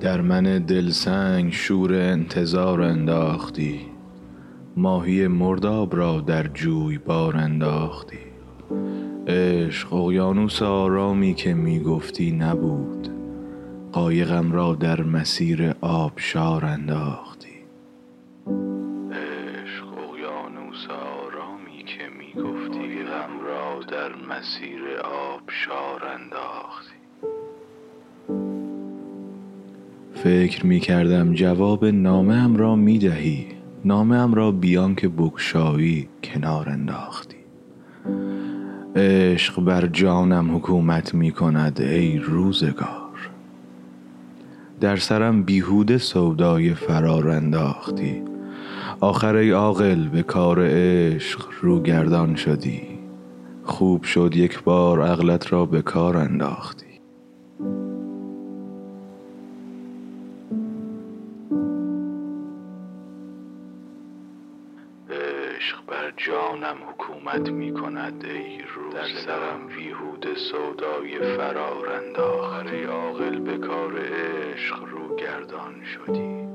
در من دلسنگ شور انتظار انداختی. ماهی مرداب را در جویبار انداختی. عشق اقیانوس آرامی که می گفتی نبود. قایقم را در مسیر آبشار انداختی. عشق اقیانوس آرامی که می گفتی غم را در مسیر آبشار انداختی. فکر می کردم جواب نامه ام را می دهی. نامه ام را بیان که بگشایی کنار انداختی. عشق بر جانم حکومت می کند ای روزگار. در سرم بیهوده سودای فرار انداختی. آخر ای عاقل به کار عشق رو گردان شدی. خوب شد یک بار عقلت را به کار انداختی. عشق بر جانم حکومت می کند ای روزگار در سرم بیهوده سودای فرار ای عاقل به کار عشق رو گردان شدی.